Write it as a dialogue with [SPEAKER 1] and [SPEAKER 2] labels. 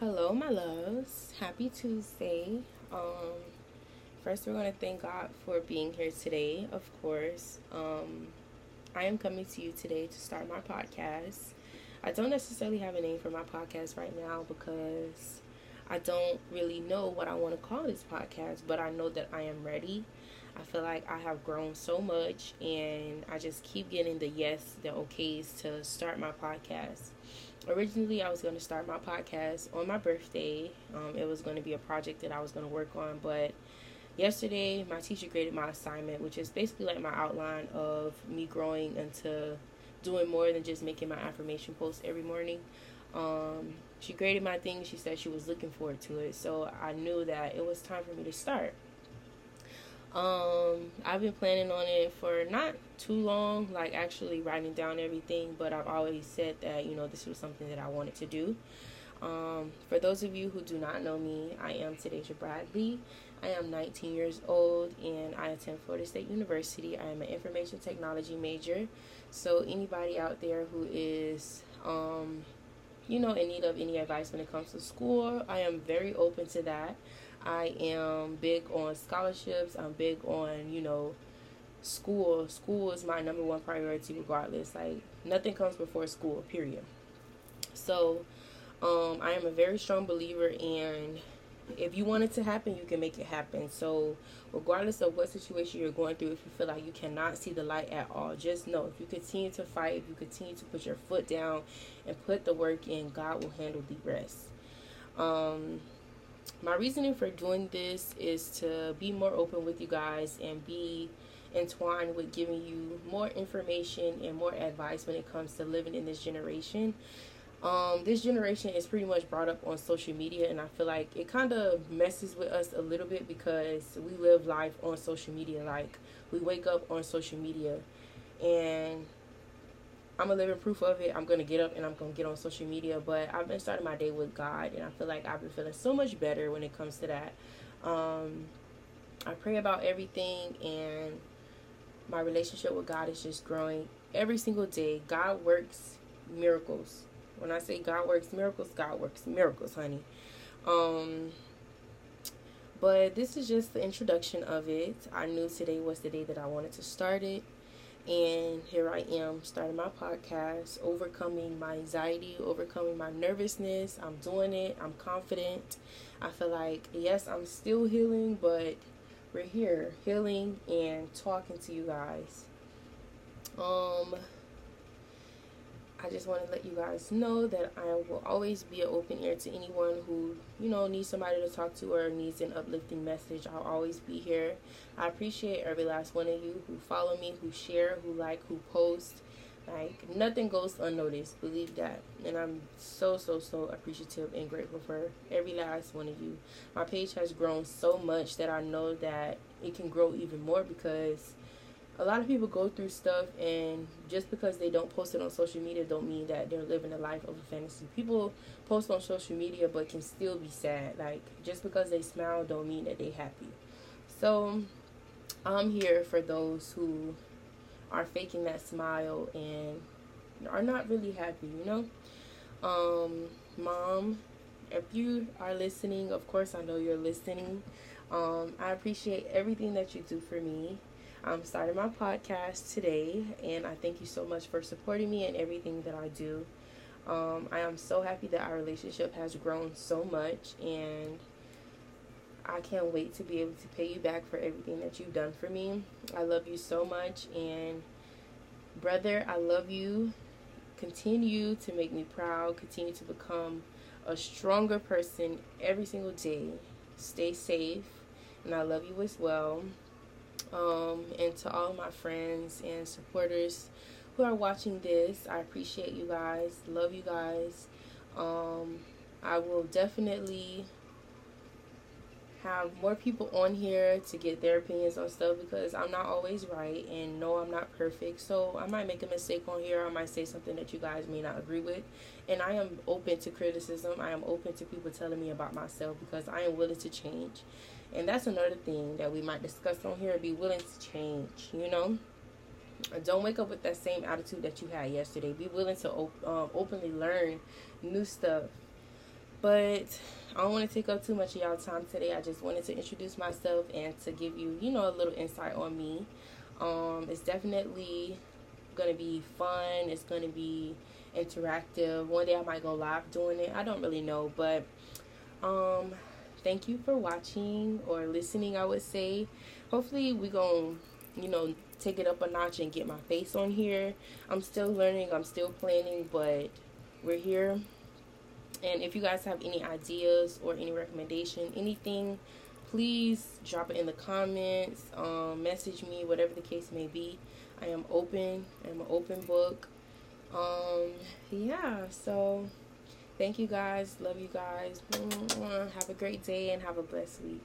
[SPEAKER 1] Hello, my loves. Happy Tuesday. Um, first, we're going to thank God for being here today, of course. Um, I am coming to you today to start my podcast. I don't necessarily have a name for my podcast right now because I don't really know what I want to call this podcast, but I know that I am ready. I feel like I have grown so much and I just keep getting the yes, the okays to start my podcast originally I was going to start my podcast on my birthday. Um, it was going to be a project that I was going to work on, but yesterday my teacher graded my assignment, which is basically like my outline of me growing into doing more than just making my affirmation posts every morning. Um, she graded my thing. She said she was looking forward to it, so I knew that it was time for me to start. Um, I've been planning on it for not too long, like actually writing down everything, but I've always said that, you know, this was something that I wanted to do. Um, for those of you who do not know me, I am Tadeja Bradley. I am 19 years old and I attend Florida State University. I am an information technology major. So, anybody out there who is, um, you know, in need of any advice when it comes to school, I am very open to that. I am big on scholarships. I'm big on, you know, school. School is my number one priority regardless. Like nothing comes before school, period. So, um, I am a very strong believer in if you want it to happen, you can make it happen. So, regardless of what situation you're going through, if you feel like you cannot see the light at all, just know if you continue to fight, if you continue to put your foot down and put the work in, God will handle the rest. Um, my reasoning for doing this is to be more open with you guys and be entwined with giving you more information and more advice when it comes to living in this generation. Um, this generation is pretty much brought up on social media, and I feel like it kind of messes with us a little bit because we live life on social media. Like, we wake up on social media, and I'm a living proof of it. I'm gonna get up and I'm gonna get on social media, but I've been starting my day with God, and I feel like I've been feeling so much better when it comes to that. Um, I pray about everything, and my relationship with God is just growing every single day. God works miracles. When I say God works miracles, God works miracles, honey. Um, but this is just the introduction of it. I knew today was the day that I wanted to start it. And here I am starting my podcast, overcoming my anxiety, overcoming my nervousness. I'm doing it. I'm confident. I feel like, yes, I'm still healing, but we're here healing and talking to you guys. Um, I just want to let you guys know that I will always be an open ear to anyone who, you know, needs somebody to talk to or needs an uplifting message. I'll always be here. I appreciate every last one of you who follow me, who share, who like, who post. Like, nothing goes unnoticed. Believe that. And I'm so, so, so appreciative and grateful for every last one of you. My page has grown so much that I know that it can grow even more because a lot of people go through stuff and just because they don't post it on social media don't mean that they're living a life of a fantasy. People post on social media but can still be sad. Like just because they smile don't mean that they happy. So i'm here for those who are faking that smile and are not really happy you know? Um mom if you are listening of course i know you're listening. Um i appreciate everything that you do for me I'm starting my podcast today, and I thank you so much for supporting me and everything that I do. Um, I am so happy that our relationship has grown so much, and I can't wait to be able to pay you back for everything that you've done for me. I love you so much, and brother, I love you. Continue to make me proud, continue to become a stronger person every single day. Stay safe, and I love you as well um, and to all my friends and supporters who are watching this. I appreciate you guys. Love you guys. Um, I will definitely have more people on here to get their opinions on stuff because I'm not always right and no I'm not perfect so I might make a mistake on here I might say something that you guys may not agree with and I am open to criticism I am open to people telling me about myself because I am willing to change and that's another thing that we might discuss on here. Be willing to change, you know. Don't wake up with that same attitude that you had yesterday. Be willing to op- um, openly learn new stuff. But I don't want to take up too much of y'all time today. I just wanted to introduce myself and to give you, you know, a little insight on me. Um, it's definitely gonna be fun. It's gonna be interactive. One day I might go live doing it. I don't really know, but um, thank you for watching or listening. I would say. Hopefully, we gonna, you know, take it up a notch and get my face on here. I'm still learning. I'm still planning, but we're here and if you guys have any ideas or any recommendation, anything, please drop it in the comments, um, message me, whatever the case may be. I am open. I'm an open book. Um, yeah, so thank you guys. Love you guys. Have a great day and have a blessed week.